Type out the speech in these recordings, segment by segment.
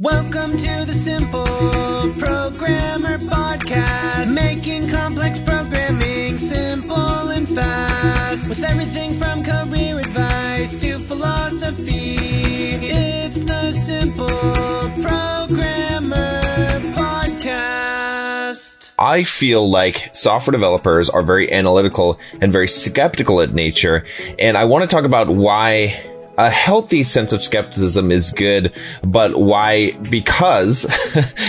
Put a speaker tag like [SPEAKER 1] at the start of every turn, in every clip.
[SPEAKER 1] Welcome to the Simple Programmer Podcast, making complex programming simple and fast. With everything from career advice to philosophy, it's the Simple Programmer Podcast.
[SPEAKER 2] I feel like software developers are very analytical and very skeptical at nature. And I want to talk about why a healthy sense of skepticism is good, but why? Because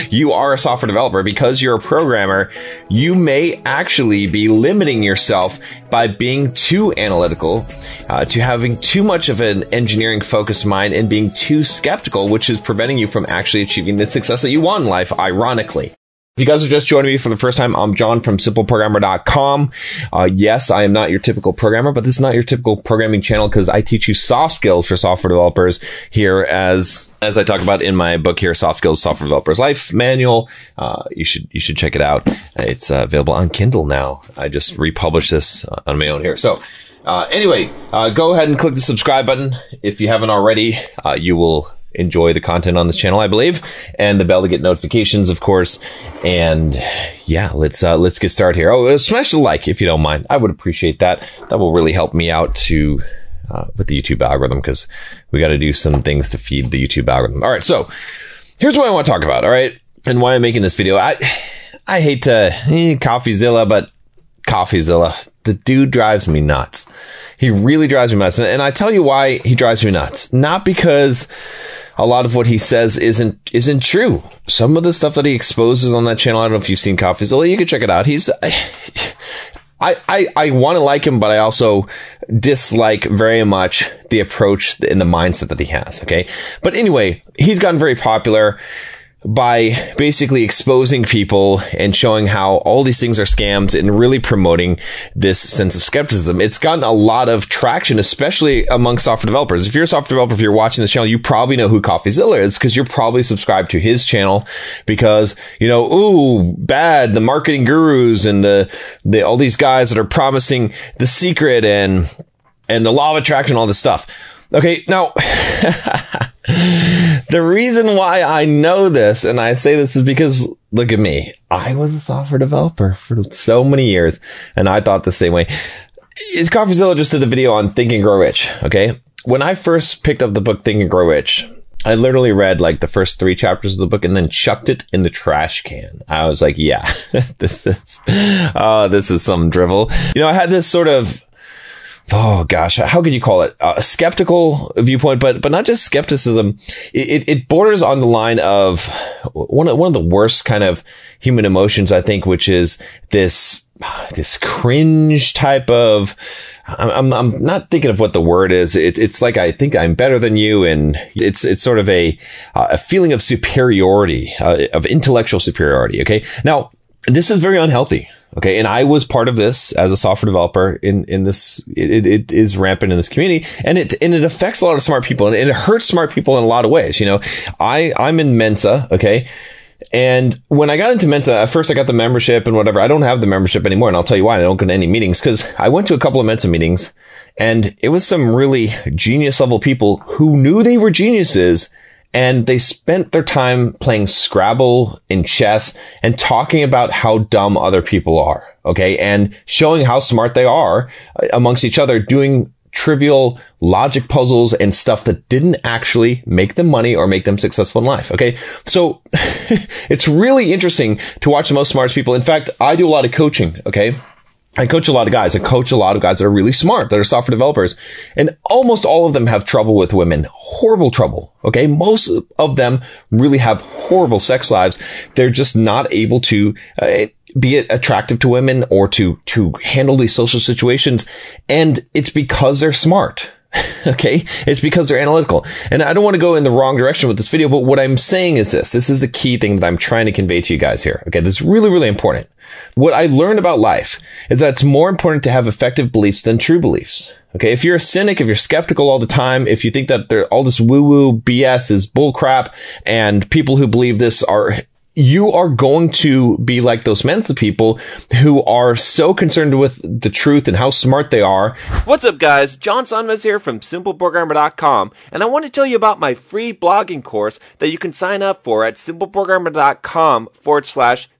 [SPEAKER 2] you are a software developer, because you're a programmer, you may actually be limiting yourself by being too analytical, uh, to having too much of an engineering focused mind and being too skeptical, which is preventing you from actually achieving the success that you want in life, ironically. If you guys are just joining me for the first time, I'm John from simpleprogrammer.com. Uh, yes, I am not your typical programmer, but this is not your typical programming channel because I teach you soft skills for software developers here as, as I talk about in my book here, Soft Skills Software Developers Life Manual. Uh, you should, you should check it out. It's uh, available on Kindle now. I just republished this on my own here. So, uh, anyway, uh, go ahead and click the subscribe button. If you haven't already, uh, you will enjoy the content on this channel, I believe, and the bell to get notifications, of course. And yeah, let's uh, let's get started here. Oh, uh, smash the like if you don't mind. I would appreciate that. That will really help me out to uh, with the YouTube algorithm because we got to do some things to feed the YouTube algorithm. All right, so here's what I want to talk about. All right, and why I'm making this video. I I hate to eh, CoffeeZilla, but CoffeeZilla, the dude drives me nuts. He really drives me nuts. And I tell you why he drives me nuts. Not because a lot of what he says isn't isn't true. Some of the stuff that he exposes on that channel, I don't know if you've seen CoffeeZilla, you can check it out. He's I, I, I want to like him, but I also dislike very much the approach and the mindset that he has. Okay. But anyway, he's gotten very popular by basically exposing people and showing how all these things are scams and really promoting this sense of skepticism. It's gotten a lot of traction, especially among software developers. If you're a software developer, if you're watching this channel, you probably know who CoffeeZilla is because you're probably subscribed to his channel because, you know, ooh, bad, the marketing gurus and the, the, all these guys that are promising the secret and, and the law of attraction, all this stuff. Okay. Now, the reason why I know this and I say this is because look at me. I was a software developer for so many years and I thought the same way. Is CoffeeZilla just did a video on Think and Grow Rich. Okay. When I first picked up the book Think and Grow Rich, I literally read like the first three chapters of the book and then chucked it in the trash can. I was like, yeah, this is, oh, this is some drivel. You know, I had this sort of oh gosh, how could you call it? a skeptical viewpoint, but but not just skepticism. It, it, it borders on the line of one of one of the worst kind of human emotions, I think, which is this this cringe type of. I'm I'm not thinking of what the word is. It, it's like I think I'm better than you, and it's it's sort of a a feeling of superiority, uh, of intellectual superiority. Okay, now this is very unhealthy. Okay. And I was part of this as a software developer in, in this, it, it is rampant in this community and it, and it affects a lot of smart people and it hurts smart people in a lot of ways. You know, I, I'm in Mensa. Okay. And when I got into Mensa, at first I got the membership and whatever. I don't have the membership anymore. And I'll tell you why. I don't go to any meetings because I went to a couple of Mensa meetings and it was some really genius level people who knew they were geniuses and they spent their time playing Scrabble and chess and talking about how dumb other people are. Okay. And showing how smart they are uh, amongst each other doing trivial logic puzzles and stuff that didn't actually make them money or make them successful in life. Okay. So it's really interesting to watch the most smartest people. In fact, I do a lot of coaching. Okay. I coach a lot of guys. I coach a lot of guys that are really smart, that are software developers. And almost all of them have trouble with women. Horrible trouble. Okay. Most of them really have horrible sex lives. They're just not able to, uh, be it attractive to women or to, to handle these social situations. And it's because they're smart. okay. It's because they're analytical. And I don't want to go in the wrong direction with this video, but what I'm saying is this. This is the key thing that I'm trying to convey to you guys here. Okay. This is really, really important. What I learned about life is that it's more important to have effective beliefs than true beliefs. Okay. If you're a cynic, if you're skeptical all the time, if you think that all this woo woo BS is bullcrap and people who believe this are you are going to be like those Mensa people who are so concerned with the truth and how smart they are.
[SPEAKER 3] What's up, guys? John Sonmez here from SimpleProgrammer.com, and I want to tell you about my free blogging course that you can sign up for at SimpleProgrammer.com forward slash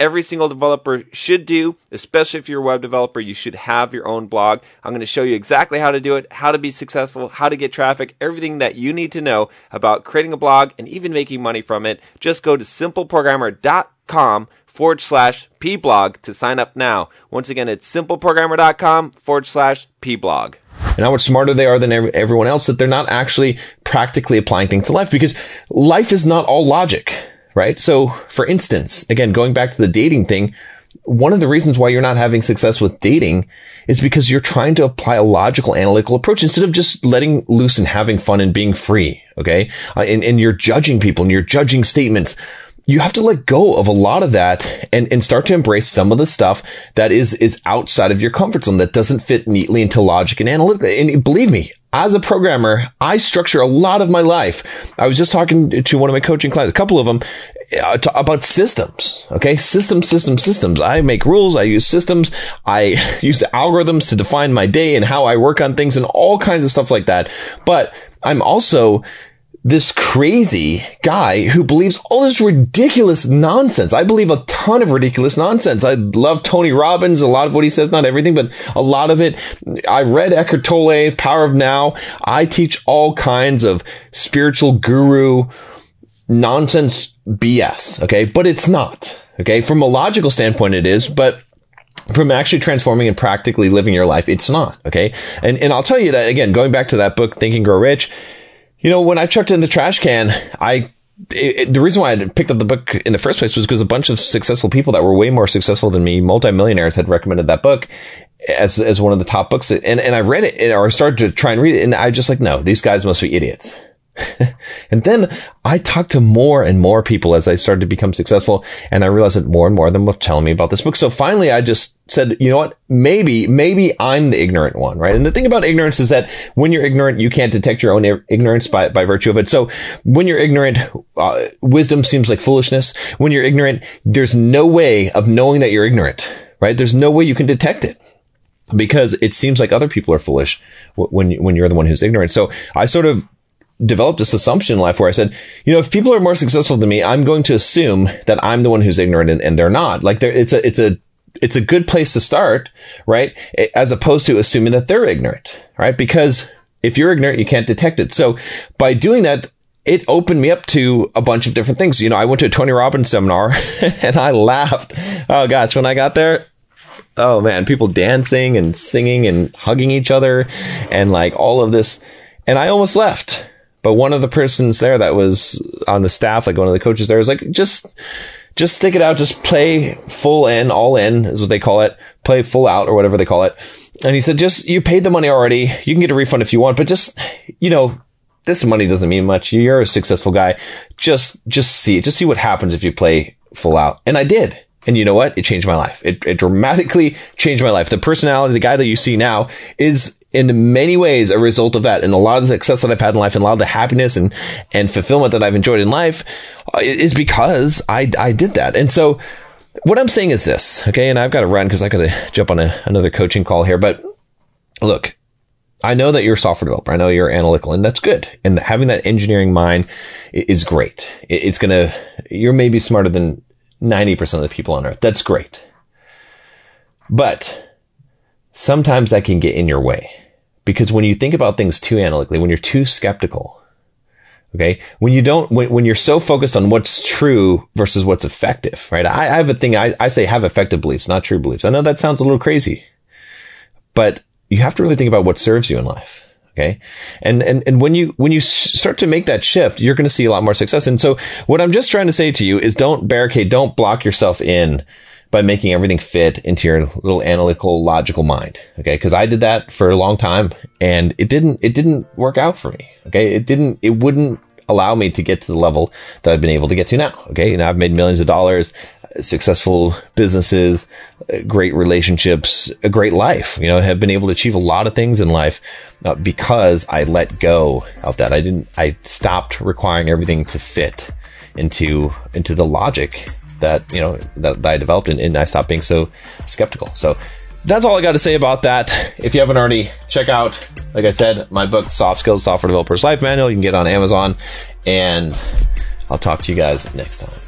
[SPEAKER 3] every single developer should do, especially if you're a web developer, you should have your own blog. I'm going to show you exactly how to do it, how to be successful, how to get traffic, everything that you need to know about creating a blog and even making money from it. Just go to simpleprogrammer.com forward slash pblog to sign up now. Once again, it's simpleprogrammer.com forward slash pblog
[SPEAKER 2] and how much smarter they are than everyone else that they're not actually practically applying things to life because life is not all logic right? So for instance, again, going back to the dating thing, one of the reasons why you're not having success with dating is because you're trying to apply a logical analytical approach instead of just letting loose and having fun and being free. Okay. Uh, and, and you're judging people and you're judging statements. You have to let go of a lot of that and, and start to embrace some of the stuff that is, is outside of your comfort zone that doesn't fit neatly into logic and analytical. And believe me, as a programmer, I structure a lot of my life. I was just talking to one of my coaching clients, a couple of them, uh, to, about systems. Okay. Systems, systems, systems. I make rules. I use systems. I use the algorithms to define my day and how I work on things and all kinds of stuff like that. But I'm also this crazy guy who believes all this ridiculous nonsense. I believe a ton of ridiculous nonsense. I love Tony Robbins, a lot of what he says, not everything, but a lot of it. I read Eckhart Tolle, Power of Now. I teach all kinds of spiritual guru nonsense BS. Okay. But it's not. Okay. From a logical standpoint, it is, but from actually transforming and practically living your life, it's not. Okay. And, and I'll tell you that again, going back to that book, Think and Grow Rich, you know, when I chucked in the trash can, I it, it, the reason why I picked up the book in the first place was because a bunch of successful people that were way more successful than me, multimillionaires, had recommended that book as as one of the top books. And and I read it or I started to try and read it, and I just like, no, these guys must be idiots. and then I talked to more and more people as I started to become successful. And I realized that more and more of them were telling me about this book. So finally, I just said, you know what? Maybe, maybe I'm the ignorant one, right? And the thing about ignorance is that when you're ignorant, you can't detect your own ignorance by, by virtue of it. So when you're ignorant, uh, wisdom seems like foolishness. When you're ignorant, there's no way of knowing that you're ignorant, right? There's no way you can detect it because it seems like other people are foolish when, when you're the one who's ignorant. So I sort of developed this assumption in life where I said, you know, if people are more successful than me, I'm going to assume that I'm the one who's ignorant and, and they're not. Like it's a, it's a, it's a good place to start, right? As opposed to assuming that they're ignorant, right? Because if you're ignorant, you can't detect it. So by doing that, it opened me up to a bunch of different things. You know, I went to a Tony Robbins seminar and I laughed. Oh gosh, when I got there, oh man, people dancing and singing and hugging each other and like all of this. And I almost left but one of the persons there that was on the staff, like one of the coaches there, was like, just, just stick it out, just play full in, all in is what they call it, play full out or whatever they call it. And he said, just, you paid the money already. You can get a refund if you want, but just, you know, this money doesn't mean much. You're a successful guy. Just, just see. Just see what happens if you play full out. And I did. And you know what? It changed my life. It, it dramatically changed my life. The personality, the guy that you see now is in many ways a result of that. And a lot of the success that I've had in life and a lot of the happiness and, and fulfillment that I've enjoyed in life uh, is because I, I did that. And so what I'm saying is this, okay? And I've got to run because I got to jump on a, another coaching call here. But look, I know that you're a software developer. I know you're analytical and that's good. And having that engineering mind is great. It's going to, you're maybe smarter than 90% of the people on earth. That's great. But sometimes that can get in your way because when you think about things too analytically, when you're too skeptical, okay, when you don't, when, when you're so focused on what's true versus what's effective, right? I, I have a thing, I, I say have effective beliefs, not true beliefs. I know that sounds a little crazy, but you have to really think about what serves you in life. Okay. And, and, and when you, when you start to make that shift, you're going to see a lot more success. And so what I'm just trying to say to you is don't barricade, don't block yourself in by making everything fit into your little analytical, logical mind. Okay. Cause I did that for a long time and it didn't, it didn't work out for me. Okay. It didn't, it wouldn't allow me to get to the level that I've been able to get to now. Okay. And I've made millions of dollars, successful businesses, great relationships, a great life. You know, have been able to achieve a lot of things in life uh, because I let go of that. I didn't, I stopped requiring everything to fit into, into the logic that, you know, that, that I developed and, and I stopped being so skeptical. So that's all I got to say about that. If you haven't already, check out, like I said, my book, Soft Skills Software Developers Life Manual. You can get on Amazon and I'll talk to you guys next time.